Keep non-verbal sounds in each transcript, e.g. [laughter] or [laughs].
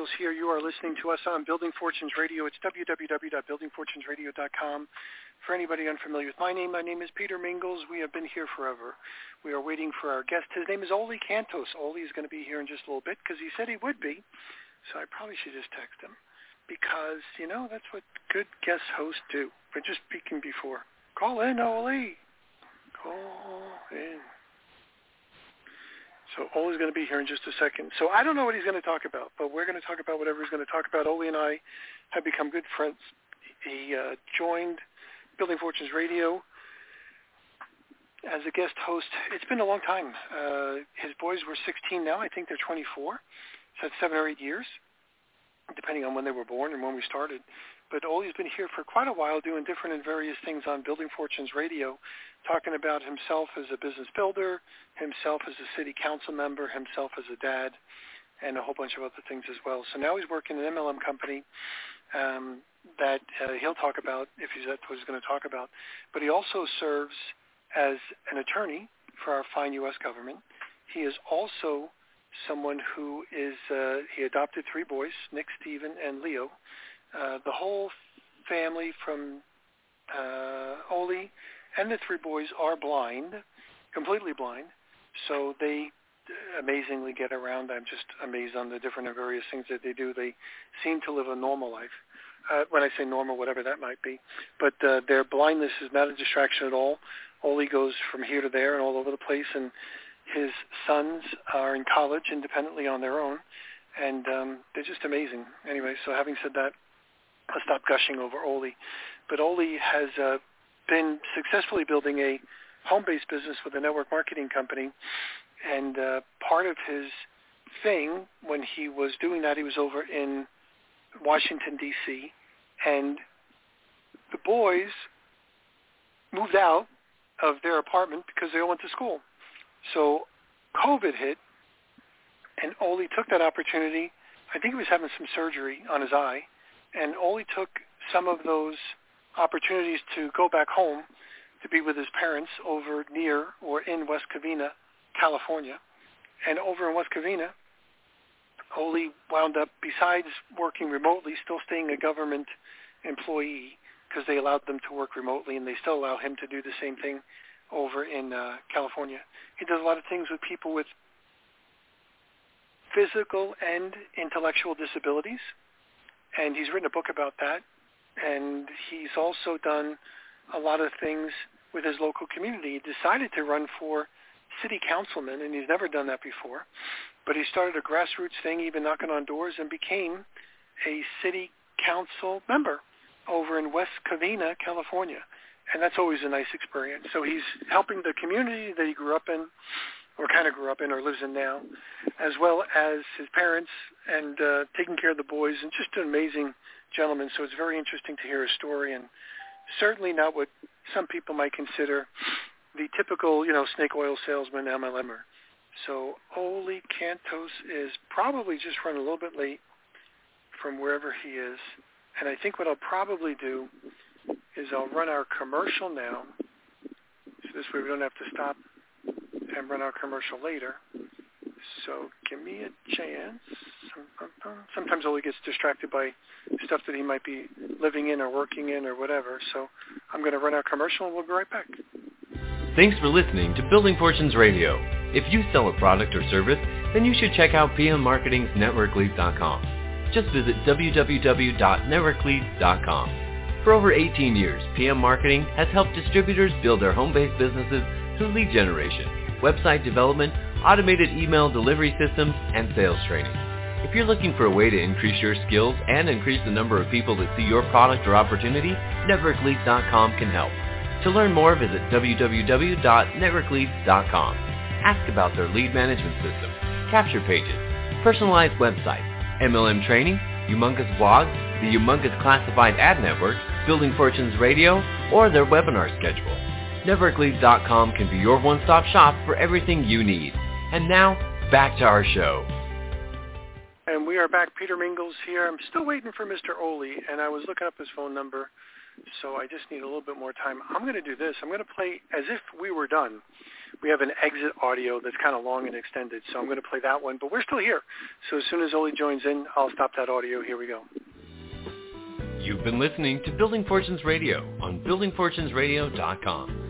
Mingils here. You are listening to us on Building Fortunes Radio. It's www.buildingfortunesradio.com. For anybody unfamiliar with my name, my name is Peter Mingils. We have been here forever. We are waiting for our guest. His name is Ollie Cantos. Ollie is going to be here in just a little bit because he said he would be. So I probably should just text him because, you know, that's what good guest hosts do. But just speaking before. Call in, Ollie. Call in. So Ollie's going to be here in just a second. So I don't know what he's going to talk about, but we're going to talk about whatever he's going to talk about. Ollie and I have become good friends. He uh, joined Building Fortunes Radio as a guest host. It's been a long time. Uh, his boys were 16 now. I think they're 24. So that's seven or eight years, depending on when they were born and when we started. But Ollie's been here for quite a while doing different and various things on Building Fortunes Radio talking about himself as a business builder, himself as a city council member, himself as a dad, and a whole bunch of other things as well. So now he's working in an MLM company um, that uh, he'll talk about if he's, that's what he's going to talk about. But he also serves as an attorney for our fine U.S. government. He is also someone who is, uh, he adopted three boys, Nick, Stephen, and Leo. Uh, the whole family from uh, Ollie and the three boys are blind, completely blind. So they amazingly get around. I'm just amazed on the different and various things that they do. They seem to live a normal life. Uh, when I say normal, whatever that might be. But uh, their blindness is not a distraction at all. Ollie goes from here to there and all over the place, and his sons are in college independently on their own, and um, they're just amazing. Anyway, so having said that, I'll stop gushing over Ollie. But Ollie has uh, been successfully building a home-based business with a network marketing company. And uh, part of his thing when he was doing that, he was over in Washington, D.C., and the boys moved out of their apartment because they all went to school. So COVID hit, and Ollie took that opportunity. I think he was having some surgery on his eye, and Ollie took some of those opportunities to go back home to be with his parents over near or in West Covina, California. And over in West Covina, Ollie wound up, besides working remotely, still staying a government employee because they allowed them to work remotely and they still allow him to do the same thing over in uh, California. He does a lot of things with people with physical and intellectual disabilities, and he's written a book about that and he's also done a lot of things with his local community. He decided to run for city councilman, and he's never done that before. But he started a grassroots thing, even knocking on doors, and became a city council member over in West Covina, California. And that's always a nice experience. So he's helping the community that he grew up in, or kind of grew up in, or lives in now, as well as his parents, and uh, taking care of the boys, and just an amazing gentleman, so it's very interesting to hear his story, and certainly not what some people might consider the typical, you know, snake oil salesman MLMer. So Ollie Cantos is probably just run a little bit late from wherever he is, and I think what I'll probably do is I'll run our commercial now, so this way we don't have to stop and run our commercial later. So give me a chance. Sometimes Ollie gets distracted by stuff that he might be living in or working in or whatever. So I'm going to run our commercial and we'll be right back. Thanks for listening to Building Fortunes Radio. If you sell a product or service, then you should check out PM Marketing's NetworkLeads.com. Just visit www.networkleads.com. For over 18 years, PM Marketing has helped distributors build their home-based businesses through lead generation, website development, automated email delivery systems, and sales training. If you're looking for a way to increase your skills and increase the number of people that see your product or opportunity, NetworkLeads.com can help. To learn more, visit www.networkleads.com. Ask about their lead management system, capture pages, personalized websites, MLM training, Humongous Blog, the Humongous Classified Ad Network, Building Fortunes Radio, or their webinar schedule. NetworkLeads.com can be your one-stop shop for everything you need. And now, back to our show. And we are back. Peter Mingils here. I'm still waiting for Mr. Ollie, and I was looking up his phone number, so I just need a little bit more time. I'm going to do this. I'm going to play as if we were done. We have an exit audio that's kind of long and extended, so I'm going to play that one. But we're still here. So as soon as Ollie joins in, I'll stop that audio. Here we go. You've been listening to Building Fortunes Radio on buildingfortunesradio.com.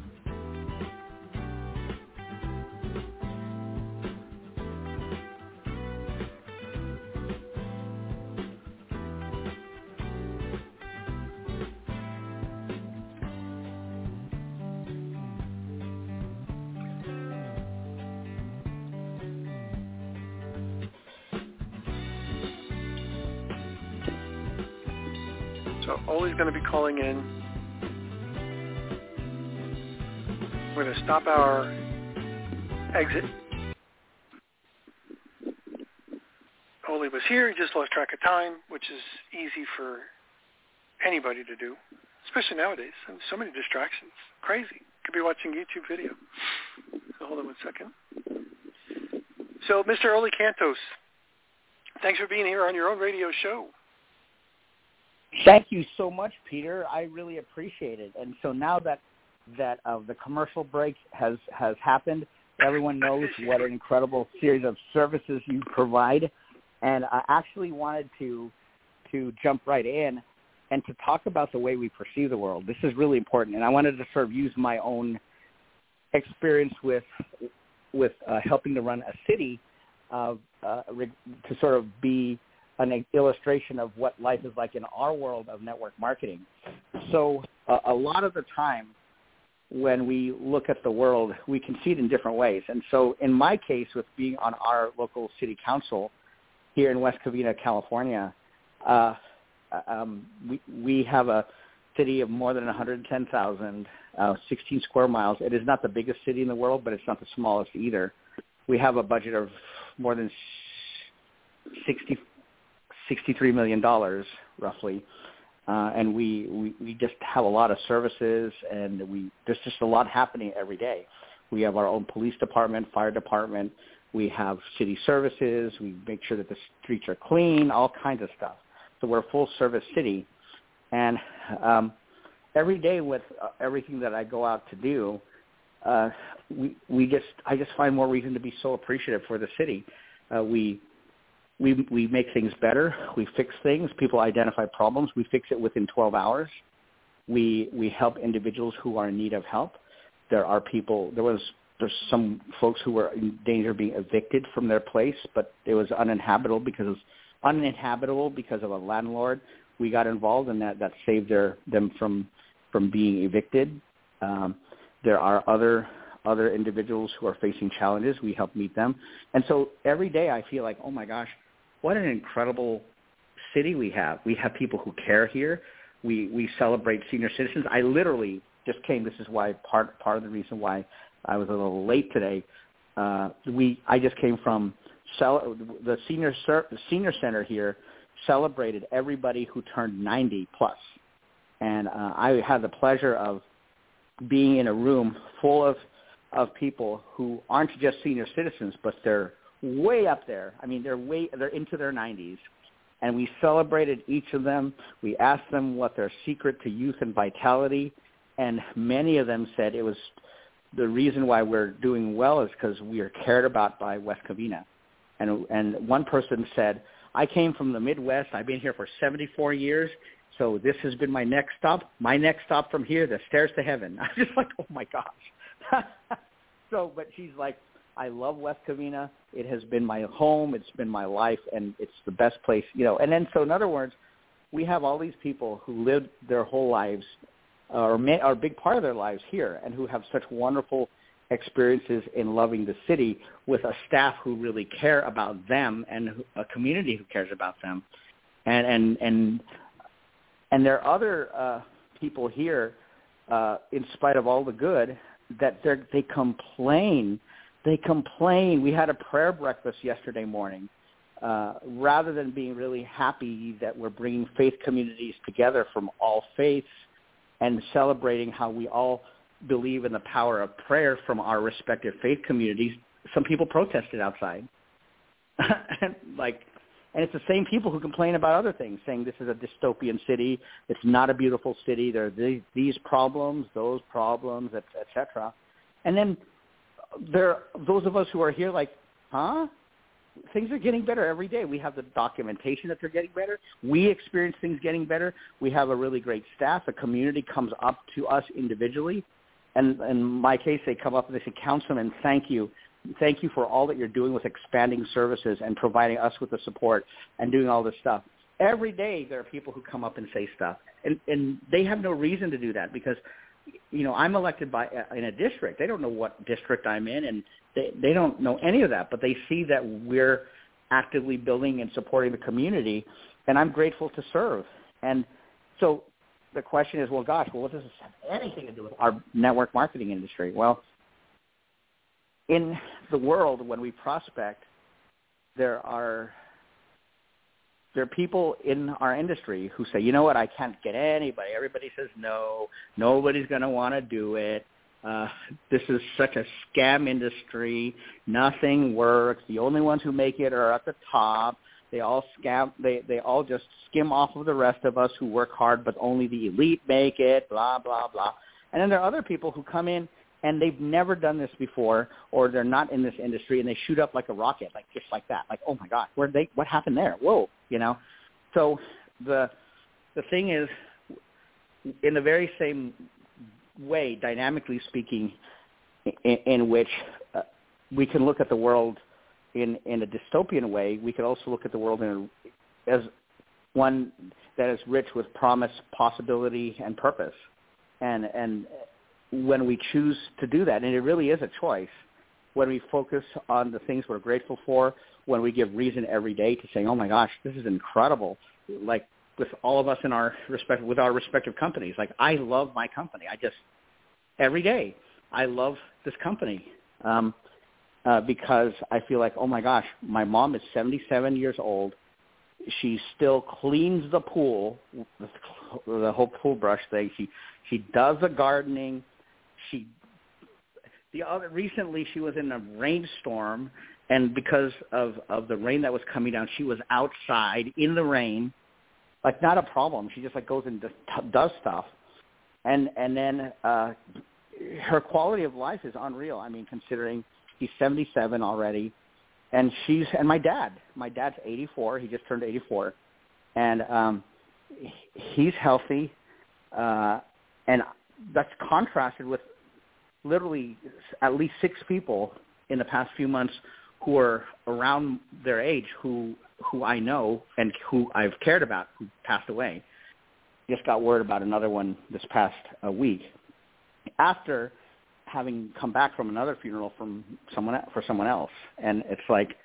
Calling in. We're going to stop our exit. Ollie was here. He just lost track of time, which is easy for anybody to do, especially nowadays. And so many distractions. Crazy. Could be watching YouTube video. So hold on one second. So, Mr. Ollie Cantos, thanks for being here on your own radio show. Thank you so much, Peter. I really appreciate it. And so now that that uh, the commercial break has has happened, everyone knows what an incredible series of services you provide. And I actually wanted to to jump right in and to talk about the way we perceive the world. This is really important, and I wanted to sort of use my own experience with with uh, helping to run a city uh, uh, to sort of be an illustration of what life is like in our world of network marketing. So uh, a lot of the time when we look at the world, we can see it in different ways. And so in my case, with being on our local city council here in West Covina, California, uh, um, we, we have a city of more than 110,000, uh, 16 square miles. It is not the biggest city in the world, but it's not the smallest either. We have a budget of more than 60 $63 million roughly. Uh, and we, we, we just have a lot of services and we, there's just a lot happening every day. We have our own police department, fire department. We have city services. We make sure that the streets are clean, all kinds of stuff. So we're a full service city. And um, every day with uh, everything that I go out to do, uh, we, we just, I just find more reason to be so appreciative for the city. Uh, we we we make things better. We fix things. People identify problems. We fix it within 12 hours. We we help individuals who are in need of help. There are people. There was there's some folks who were in danger of being evicted from their place, but it was uninhabitable because uninhabitable because of a landlord. We got involved in that. That saved their them from from being evicted. Um, there are other other individuals who are facing challenges. We help meet them. And so every day I feel like, oh my gosh, what an incredible city we have. We have people who care here. We we celebrate senior citizens. I literally just came. This is why part part of the reason why I was a little late today. Uh, we I just came from cel- the senior the senior center here celebrated everybody who turned 90 plus, and uh, I had the pleasure of being in a room full of of people who aren't just senior citizens, but they're way up there. I mean, they're way they're into their 90s, and we celebrated each of them. We asked them what their secret to youth and vitality, and many of them said it was the reason why we're doing well is because we are cared about by West Covina. And and one person said, I came from the Midwest. I've been here for 74 years. So this has been my next stop. My next stop from here, the stairs to heaven. [laughs] I'm just like, oh my gosh. [laughs] so, but she's like, I love West Covina. It has been my home. It's been my life, and it's the best place, you know. And then, so in other words, we have all these people who lived their whole lives are, are a big part of their lives here and who have such wonderful experiences in loving the city with a staff who really care about them and a community who cares about them. And and and and there are other uh, people here, uh, in spite of all the good, that they complain. They complain. We had a prayer breakfast yesterday morning. Uh, rather than being really happy that we're bringing faith communities together from all faiths and celebrating how we all believe in the power of prayer from our respective faith communities, some people protested outside. [laughs] and like and it's the same people who complain about other things, saying this is a dystopian city, it's not a beautiful city, there are these, these problems, those problems, etc. And then there those of us who are here like, huh? Things are getting better every day. We have the documentation that they're getting better. We experience things getting better. We have a really great staff. The community comes up to us individually and in my case, they come up and they say, Councilman, thank you. Thank you for all that you're doing with expanding services and providing us with the support and doing all this stuff. Every day there are people who come up and say stuff, and, and they have no reason to do that because, you know, I'm elected by uh, in a district. They don't know what district I'm in, and they they don't know any of that. But they see that we're actively building and supporting the community, and I'm grateful to serve. And so the question is, well, gosh, well, what does this have anything to do with our network marketing industry? Well, in the world, when we prospect, there are there are people in our industry who say, you know what, I can't get anybody. Everybody says no. Nobody's going to want to do it. Uh, this is such a scam industry. Nothing works. The only ones who make it are at the top. They all scam. They they all just skim off of the rest of us who work hard, but only the elite make it. Blah blah blah. And then there are other people who come in and they've never done this before, or they're not in this industry, and they shoot up like a rocket, like just like that. Like, oh my God, where they? What happened there? Whoa, you know. So the the thing is, in the very same way, dynamically speaking, in, in which uh, we can look at the world in in a dystopian way, we could also look at the world in a, as one that is rich with promise, possibility, and purpose. And and when we choose to do that, and it really is a choice, when we focus on the things we're grateful for, when we give reason every day to saying, "Oh my gosh, this is incredible!" Like with all of us in our respect with our respective companies, like I love my company. I just every day I love this company. Um, uh, because I feel like, oh my gosh, my mom is 77 years old. She still cleans the pool, the whole pool brush thing. She she does the gardening. She the other recently she was in a rainstorm, and because of of the rain that was coming down, she was outside in the rain, like not a problem. She just like goes and does stuff, and and then uh, her quality of life is unreal. I mean, considering He's 77 already, and she's and my dad. My dad's 84. He just turned 84, and um, he's healthy, uh, and that's contrasted with literally at least six people in the past few months who are around their age who who I know and who I've cared about who passed away. Just got word about another one this past uh, week. After having come back from another funeral from someone for someone else, and it's like,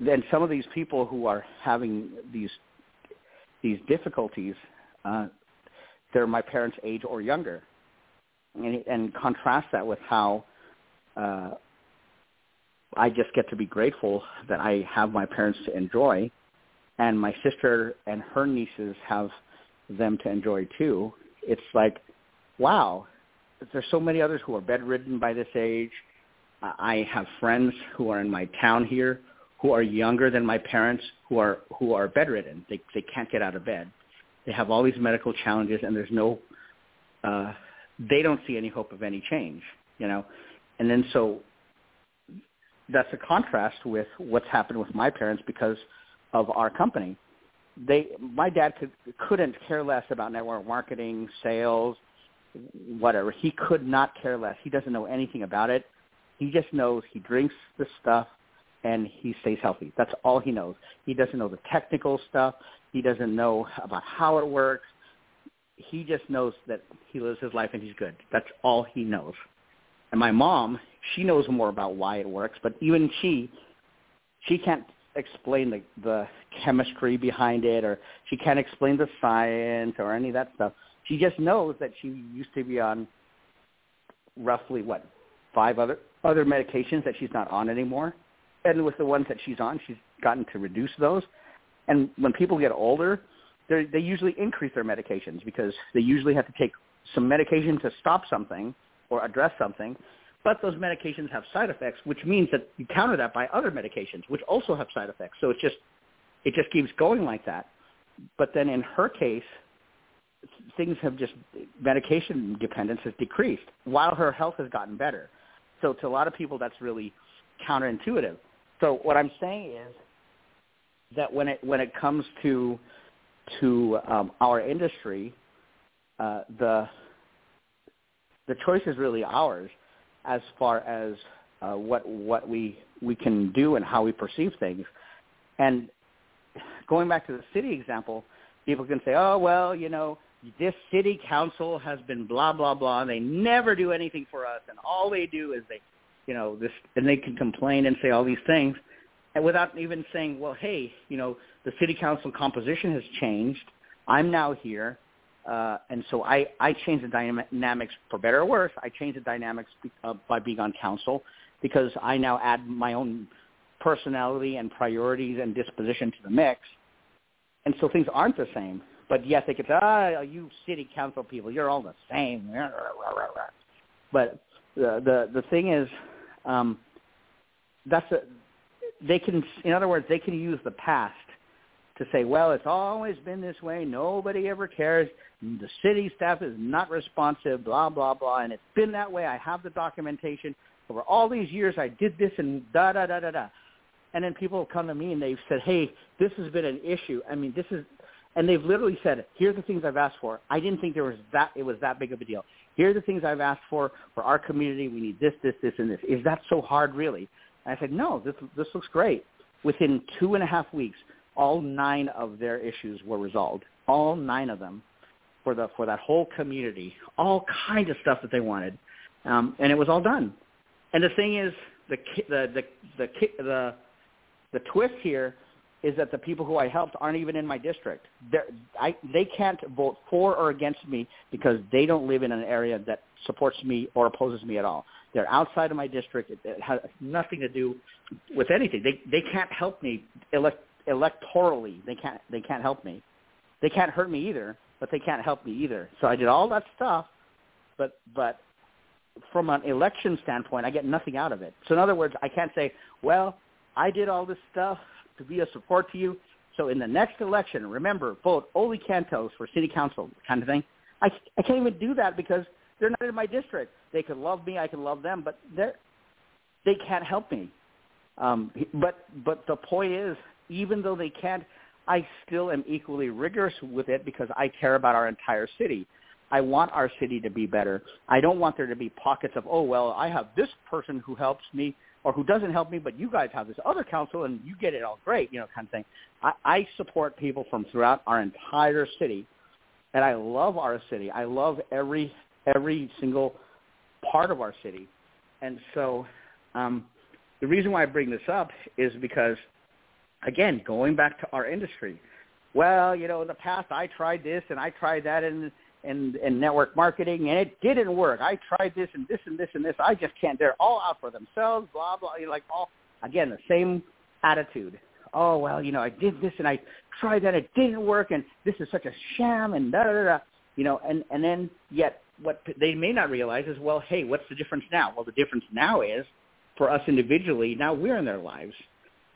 then some of these people who are having these these difficulties, uh, they're my parents' age or younger, and, and contrast that with how uh, I just get to be grateful that I have my parents to enjoy, and my sister and her nieces have them to enjoy too. It's like, wow, there's so many others who are bedridden by this age. I have friends who are in my town here who are younger than my parents who are who are bedridden. They they can't get out of bed. They have all these medical challenges, and there's no. Uh, they don't see any hope of any change, you know, and then so that's a contrast with what's happened with my parents because of our company. They, my dad could, couldn't care less about network marketing, sales, whatever. He could not care less. He doesn't know anything about it. He just knows he drinks the stuff and he stays healthy. That's all he knows. He doesn't know the technical stuff. He doesn't know about how it works. he just knows that he lives his life and he's good. That's all he knows. And my mom, she knows more about why it works, but even she, she can't explain the the chemistry behind it, or she can't explain the science or any of that stuff. She just knows that she used to be on roughly what five other other medications that she's not on anymore, and with the ones that she's on, she's gotten to reduce those. And when people get older, they usually increase their medications because they usually have to take some medication to stop something or address something. But those medications have side effects, which means that you counter that by other medications, which also have side effects. So it just it just keeps going like that. But then in her case, things have just medication dependence has decreased while her health has gotten better. So to a lot of people, that's really counterintuitive. So what I'm saying is that when it when it comes to to um, our industry, uh, the the choice is really ours as far as uh, what what we we can do and how we perceive things. And going back to the city example, people can say, "Oh well, you know, this city council has been blah blah blah, and they never do anything for us, and all they do is they, you know, this, and they can complain and say all these things." And without even saying, well, hey, you know, the city council composition has changed. I'm now here. Uh, and so I, I changed the dynamics for better or worse. I changed the dynamics uh, by being on council because I now add my own personality and priorities and disposition to the mix. And so things aren't the same. But yet they could say, ah, you city council people, you're all the same. But the the, the thing is, um, that's a, they can, in other words, they can use the past to say, well, it's always been this way. Nobody ever cares. The city staff is not responsive, blah, blah, blah. And it's been that way. I have the documentation. Over all these years, I did this and da, da, da, da, da. And then people have come to me and they've said, hey, this has been an issue. I mean, this is, and they've literally said, here's the things I've asked for. I didn't think there was that, it was that big of a deal. Here are the things I've asked for for our community. We need this, this, this, and this. Is that so hard, really? And I said, no, this, this looks great. Within two and a half weeks, all nine of their issues were resolved. All nine of them for the for that whole community. All kinds of stuff that they wanted, um, and it was all done. And the thing is, the the the the the, the twist here is that the people who I helped aren't even in my district. They're, I, they can't vote for or against me because they don't live in an area that supports me or opposes me at all. They're outside of my district. It, it has nothing to do with anything. They they can't help me elect, electorally. They can't they can't help me. They can't hurt me either, but they can't help me either. So I did all that stuff, but but from an election standpoint, I get nothing out of it. So in other words, I can't say, well, I did all this stuff to be a support to you. So in the next election, remember, vote Ollie Cantos for city council kind of thing. I, I can't even do that because they're not in my district. They could love me, I can love them, but they're they can't help me. Um, but but the point is, even though they can't, I still am equally rigorous with it because I care about our entire city. I want our city to be better. I don't want there to be pockets of, oh, well, I have this person who helps me or who doesn't help me, but you guys have this other council and you get it all great, you know, kind of thing. I, I support people from throughout our entire city, and I love our city. I love every every single part of our city. And so um, the reason why I bring this up is because, again, going back to our industry, well, you know, in the past I tried this and I tried that in, in, in network marketing and it didn't work. I tried this and this and this and this. I just can't. They're all out for themselves, blah, blah. You like all, again, the same attitude. Oh, well, you know, I did this and I tried that. It didn't work and this is such a sham and da, da, da, da. You know, and, and then yet what they may not realize is, well, hey, what's the difference now? Well, the difference now is for us individually, now we're in their lives.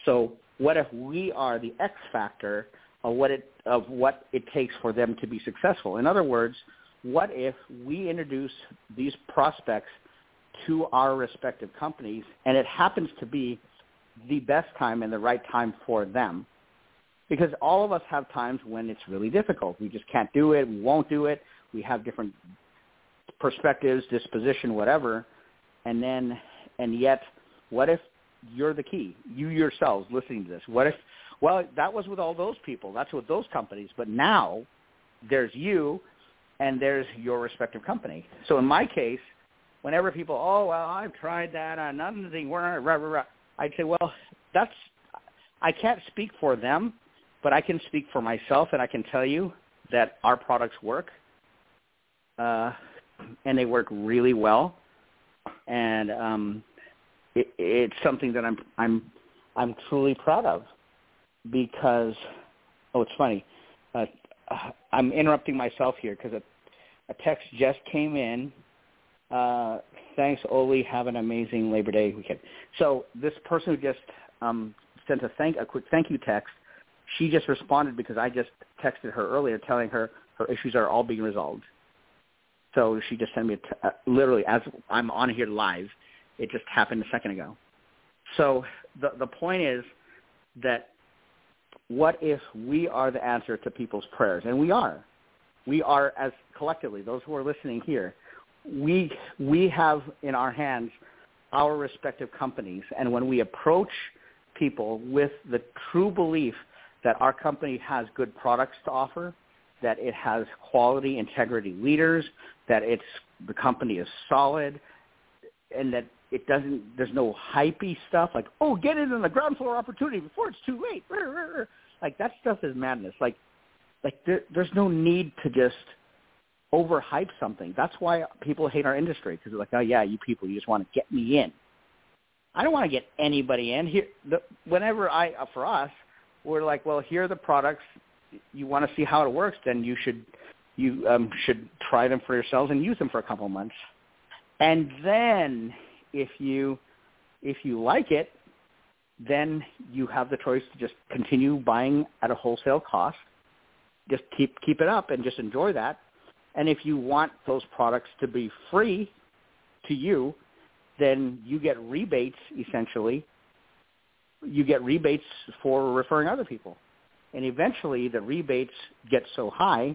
So what if we are the X factor of what it of what it takes for them to be successful? In other words, what if we introduce these prospects to our respective companies and it happens to be the best time and the right time for them? Because all of us have times when it's really difficult. We just can't do it. We won't do it. We have different perspectives, disposition, whatever, and then and yet, what if you're the key, you yourselves listening to this? What if, well, that was with all those people, that's with those companies, but now there's you, and there's your respective company. So in my case, whenever people, oh well, I've tried that, uh, nothing, rah, I'd say, well, that's I can't speak for them, but I can speak for myself, and I can tell you that our products work, uh, and they work really well, and um, it, it's something that I'm I'm I'm truly proud of because oh, it's funny. Uh, I'm interrupting myself here because a, a text just came in. Uh, thanks, Ollie. Have an amazing Labor Day weekend. So this person who just um, sent a thank a quick thank you text. She just responded because I just texted her earlier telling her her issues are all being resolved. So she just sent me a t- uh, literally as I'm on here live. It just happened a second ago. So the the point is that what if we are the answer to people's prayers? And we are. We are as collectively, those who are listening here, we we have in our hands our respective companies and when we approach people with the true belief that our company has good products to offer, that it has quality, integrity leaders, that it's the company is solid, and that it doesn't. There's no hypey stuff like, oh, get in on the ground floor opportunity before it's too late. Like that stuff is madness. Like, like there, there's no need to just overhype something. That's why people hate our industry because they're like, oh yeah, you people, you just want to get me in. I don't want to get anybody in here. The, whenever I, for us, we're like, well, here are the products. You want to see how it works, then you should, you um, should try them for yourselves and use them for a couple of months. And then, if you, if you like it, then you have the choice to just continue buying at a wholesale cost. Just keep keep it up and just enjoy that. And if you want those products to be free to you, then you get rebates essentially. You get rebates for referring other people. And eventually the rebates get so high,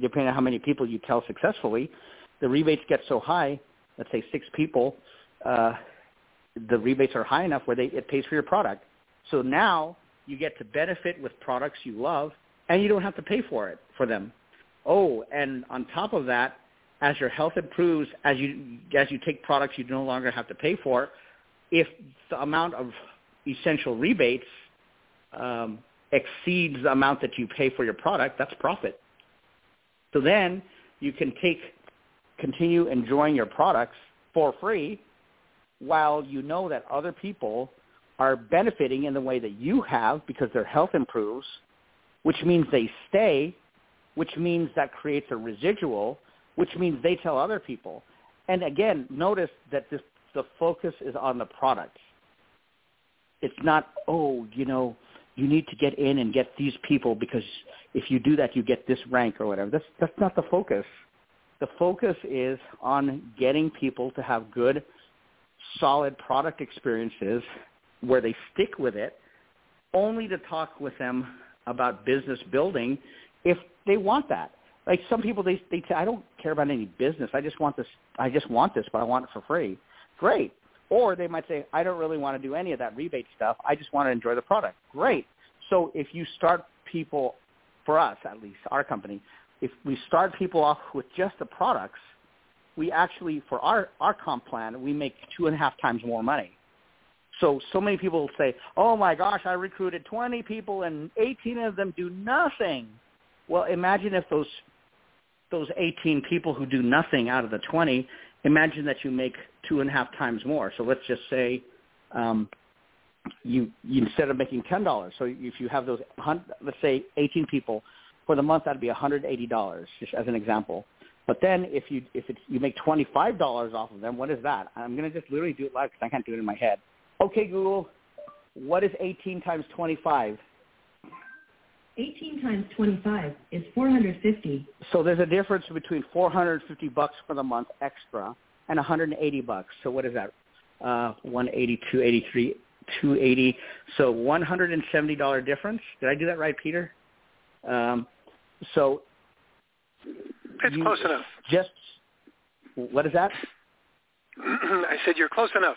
depending on how many people you tell successfully, the rebates get so high, let's say six people, uh, the rebates are high enough where they, it pays for your product. So now you get to benefit with products you love and you don't have to pay for it for them. Oh, and on top of that, as your health improves, as you as you take products you no longer have to pay for, if the amount of essential rebates um, exceeds the amount that you pay for your product, that's profit. So then you can take continue enjoying your products for free while you know that other people are benefiting in the way that you have because their health improves, which means they stay, which means that creates a residual which means they tell other people. And again, notice that this, the focus is on the product. It's not, oh, you know, you need to get in and get these people because if you do that, you get this rank or whatever. That's, that's not the focus. The focus is on getting people to have good, solid product experiences where they stick with it, only to talk with them about business building if they want that like some people they they say I don't care about any business. I just want this. I just want this, but I want it for free. Great. Or they might say I don't really want to do any of that rebate stuff. I just want to enjoy the product. Great. So if you start people, for us at least, our company, if we start people off with just the products, we actually for our our comp plan we make two and a half times more money. So so many people say, "Oh my gosh, I recruited 20 people and 18 of them do nothing." Well, imagine if those those 18 people who do nothing out of the 20, imagine that you make two and a half times more. So let's just say um, you, you instead of making ten dollars, so if you have those, let's say 18 people for the month, that'd be 180 dollars, just as an example. But then if you if it's, you make twenty five dollars off of them, what is that? I'm to just literally do it live because I can't do it in my head. Okay, Google, what is 18 times 25? 18 times 25 is 450. So there's a difference between 450 bucks for the month extra and 180 bucks. So what is that? Uh, 180, 283, 280. So $170 difference. Did I do that right, Peter? Um, so it's you, close enough. Just what is that? [clears throat] I said you're close enough.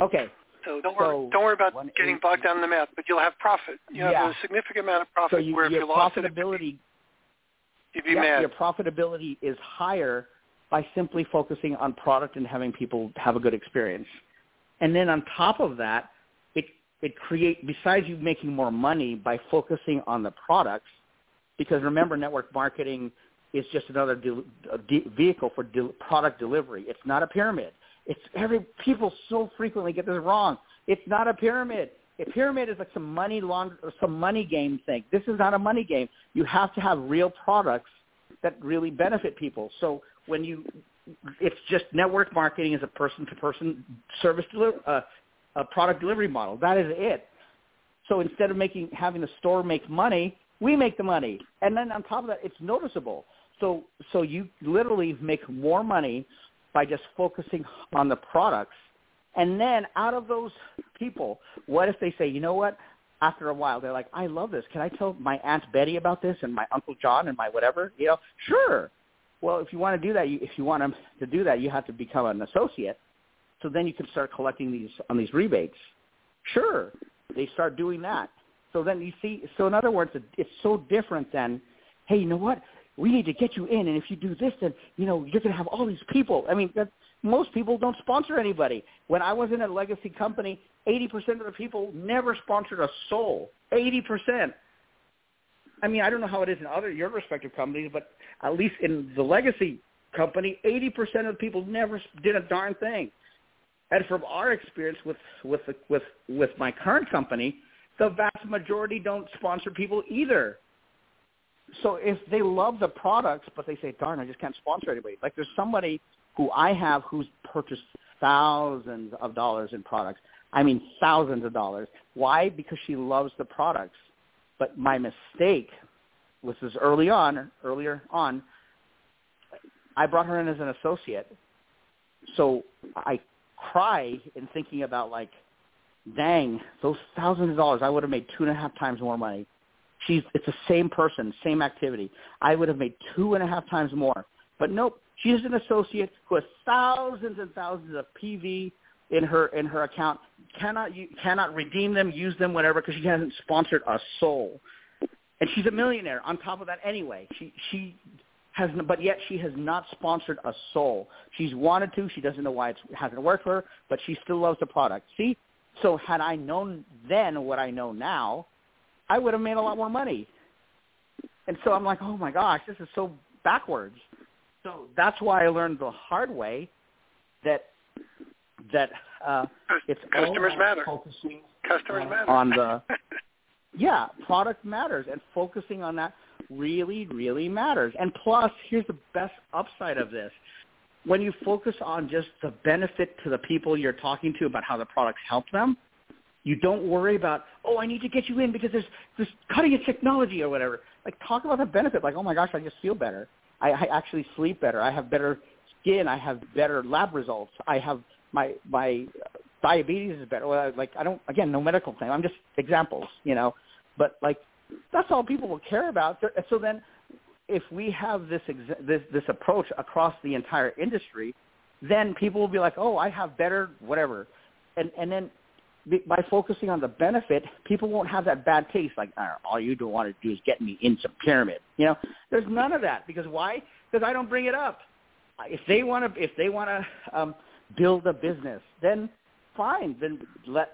Okay. So don't worry, don't worry about getting bogged down in the math, but you'll have profit. You have a significant amount of profit so you, where if your you lost profitability, it, You'd be yeah, mad. your profitability is higher by simply focusing on product and having people have a good experience. And then on top of that, it it create besides you making more money by focusing on the products, because remember, network marketing is just another de- de- vehicle for de- product delivery. It's not a pyramid. It's every people so frequently get this wrong. It's not a pyramid. A pyramid is like some money long some money game thing. This is not a money game. You have to have real products that really benefit people. So when you it's just network marketing is a person to person service deliver uh, a product delivery model. That is it. So instead of making having the store make money, we make the money, and then on top of that, it's noticeable. So so you literally make more money by just focusing on the products and then out of those people, what if they say, you know what? After a while, they're like, I love this. Can I tell my Aunt Betty about this and my Uncle John and my whatever? You know, sure. Well, if you want to do that, you, if you want them to do that, you have to become an associate. So then you can start collecting these on these rebates. Sure, they start doing that. So then you see. So in other words, it's so different than, hey, you know what? We need to get you in, and if you do this, then you know you're going to have all these people. I mean, that, most people don't sponsor anybody. When I was in a legacy company, 80% of the people never sponsored a soul. 80%. I mean, I don't know how it is in other your respective companies, but at least in the legacy company, 80% of the people never did a darn thing. And from our experience with with with with my current company, the vast majority don't sponsor people either. So if they love the products, but they say, "Darn, I just can't sponsor anybody." Like there's somebody who I have who's purchased thousands of dollars in products. I mean thousands of dollars. Why? Because she loves the products. But my mistake was this early on, earlier on, I brought her in as an associate. So I cry in thinking about like, dang, those thousands of dollars, I would have made two and a half times more money. She's it's the same person, same activity. I would have made two and a half times more. But nope, she is an associate who has thousands and thousands of PV in her in her account. Cannot you cannot redeem them, use them, whatever, because she hasn't sponsored a soul. And she's a millionaire on top of that anyway. She she has, but yet she has not sponsored a soul. She's wanted to. She doesn't know why it hasn't worked for her, but she still loves the product. See, so had I known then what I know now, I would have made a lot more money. And so I'm like, oh my gosh, this is so backwards. So that's why I learned the hard way that that uh, it's customers matter. Focusing customers on, matter on the [laughs] yeah product matters and focusing on that really really matters. And plus, here's the best upside of this: when you focus on just the benefit to the people you're talking to about how the products help them, you don't worry about, oh, I need to get you in because there's this cutting edge technology or whatever. Like talk about the benefit. Like, oh my gosh, I just feel better. I, I actually sleep better. I have better skin. I have better lab results. I have my my diabetes is better. Well, like I don't again no medical claim. I'm just examples, you know. But like that's all people will care about. So then, if we have this ex- this this approach across the entire industry, then people will be like, oh, I have better whatever, and and then by focusing on the benefit, people won't have that bad taste. Like, all you don't want to do is get me into pyramid. You know, there's none of that because why? Because I don't bring it up. If they want to, if they want to um, build a business, then fine. Then let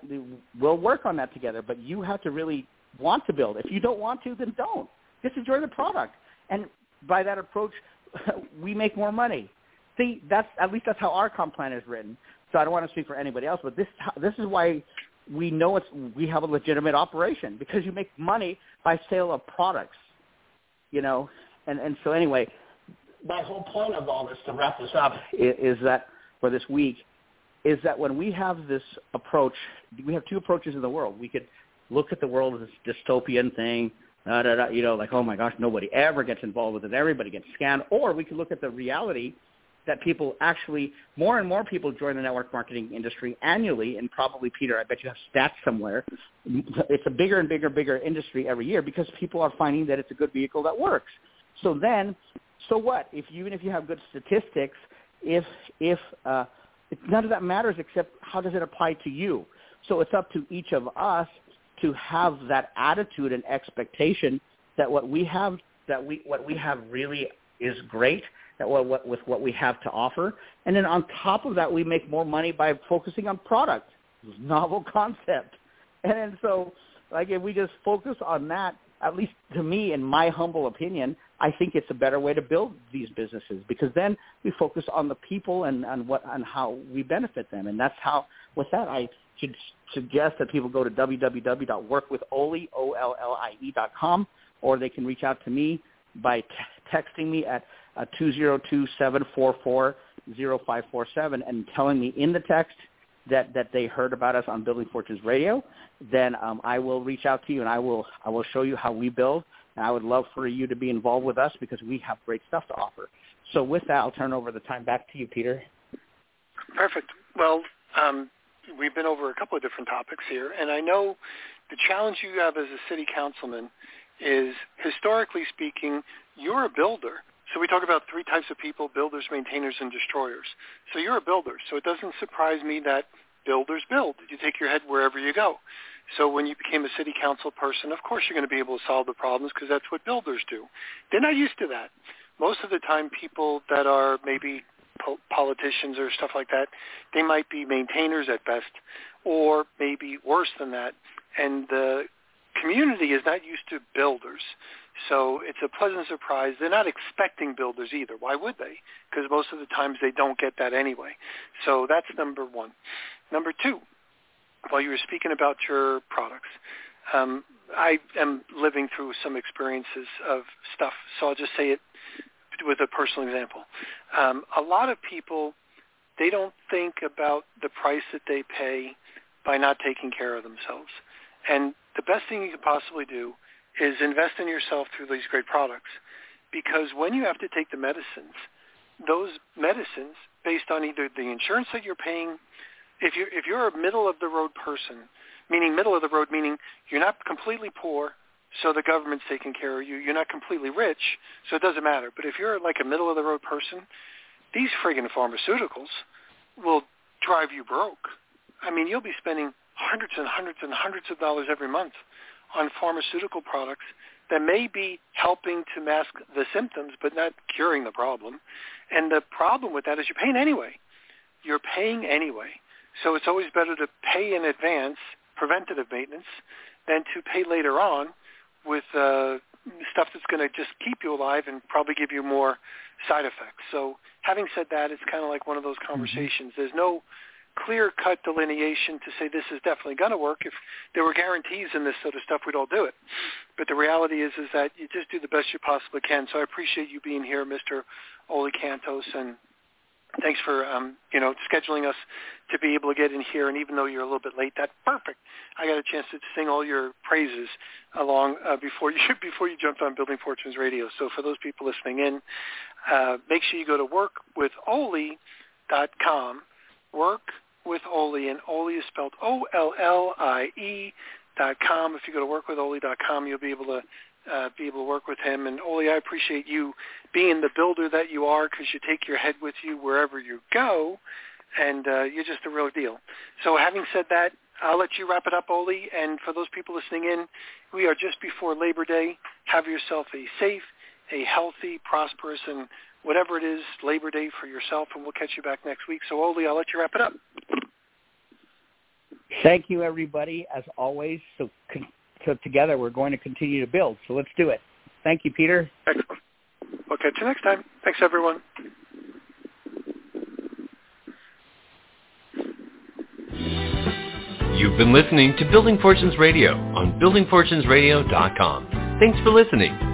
we'll work on that together. But you have to really want to build. If you don't want to, then don't. Just enjoy the product. And by that approach, [laughs] we make more money. See, that's at least that's how our comp plan is written. So I don't want to speak for anybody else, but this this is why we know it's we have a legitimate operation because you make money by sale of products, you know. And and so anyway, my whole point of all this to wrap this up is, is that for this week is that when we have this approach, we have two approaches in the world. We could look at the world as this dystopian thing, da, da, da, you know, like, oh my gosh, nobody ever gets involved with it. Everybody gets scanned. Or we could look at the reality that people actually, more and more people join the network marketing industry annually, and probably, Peter, I bet you have stats somewhere. It's a bigger and bigger, bigger industry every year because people are finding that it's a good vehicle that works. So then, so what? If even if you have good statistics, if if uh, none of that matters except how does it apply to you? So it's up to each of us to have that attitude and expectation that what we have that we what we have really is great that what, what, with what we have to offer. And then on top of that, we make more money by focusing on product, novel [laughs] concept. And then so, like, if we just focus on that, at least to me, in my humble opinion, I think it's a better way to build these businesses because then we focus on the people and, and what and how we benefit them. And that's how, with that, I should suggest that people go to www.workwithollie, O-L-L-I-E dot com, or they can reach out to me by t- texting me at uh, 202-744-0547 and telling me in the text that, that they heard about us on Building Fortunes Radio, then um, I will reach out to you and I will I will show you how we build. And I would love for you to be involved with us because we have great stuff to offer. So with that, I'll turn over the time back to you, Peter. Perfect. Well, um, we've been over a couple of different topics here, and I know the challenge you have as a city councilman is, historically speaking, you're a builder. So we talk about three types of people, builders, maintainers, and destroyers. So you're a builder. So it doesn't surprise me that builders build. You take your head wherever you go. So when you became a city council person, of course you're going to be able to solve the problems because that's what builders do. They're not used to that. Most of the time people that are maybe po- politicians or stuff like that, they might be maintainers at best or maybe worse than that. And the community is not used to builders. So it's a pleasant surprise. They're not expecting builders either. Why would they? Because most of the times they don't get that anyway. So that's number one. Number two, while you were speaking about your products, um, I am living through some experiences of stuff. So I'll just say it with a personal example. Um, a lot of people, they don't think about the price that they pay by not taking care of themselves. And the best thing you could possibly do is invest in yourself through these great products. Because when you have to take the medicines, those medicines, based on either the insurance that you're paying, if you're, if you're a middle of the road person, meaning middle of the road, meaning you're not completely poor, so the government's taking care of you. You're not completely rich, so it doesn't matter. But if you're like a middle of the road person, these friggin' pharmaceuticals will drive you broke. I mean, you'll be spending hundreds and hundreds and hundreds of dollars every month on pharmaceutical products that may be helping to mask the symptoms but not curing the problem. And the problem with that is you're paying anyway. You're paying anyway. So it's always better to pay in advance, preventative maintenance, than to pay later on with uh, stuff that's going to just keep you alive and probably give you more side effects. So having said that, it's kind of like one of those conversations. Mm-hmm. There's no clear-cut delineation to say this is definitely going to work. If there were guarantees in this sort of stuff, we'd all do it. But the reality is, is that you just do the best you possibly can. So I appreciate you being here, Mr. Ollie Cantos, and thanks for um, you know scheduling us to be able to get in here. And even though you're a little bit late, that's perfect. I got a chance to sing all your praises along uh, before [laughs] you before you jumped on Building Fortunes Radio. So for those people listening in, uh, make sure you go to workwithollie.com. Work with Ollie, and Ollie is spelled O-L-L-I-E dot com. If you go to workwithollie dot com, you'll be able to uh, be able to work with him. And Ollie, I appreciate you being the builder that you are because you take your head with you wherever you go, and uh, you're just a real deal. So having said that, I'll let you wrap it up, Ollie. And for those people listening in, we are just before Labor Day. Have yourself a safe, a healthy, prosperous, and whatever it is, Labor Day for yourself, and we'll catch you back next week. So, Ollie, I'll let you wrap it up. Thank you, everybody, as always. So, so together we're going to continue to build. So let's do it. Thank you, Peter. Excellent. We'll catch you next time. Thanks, everyone. You've been listening to Building Fortunes Radio on buildingfortunesradio.com. Thanks for listening.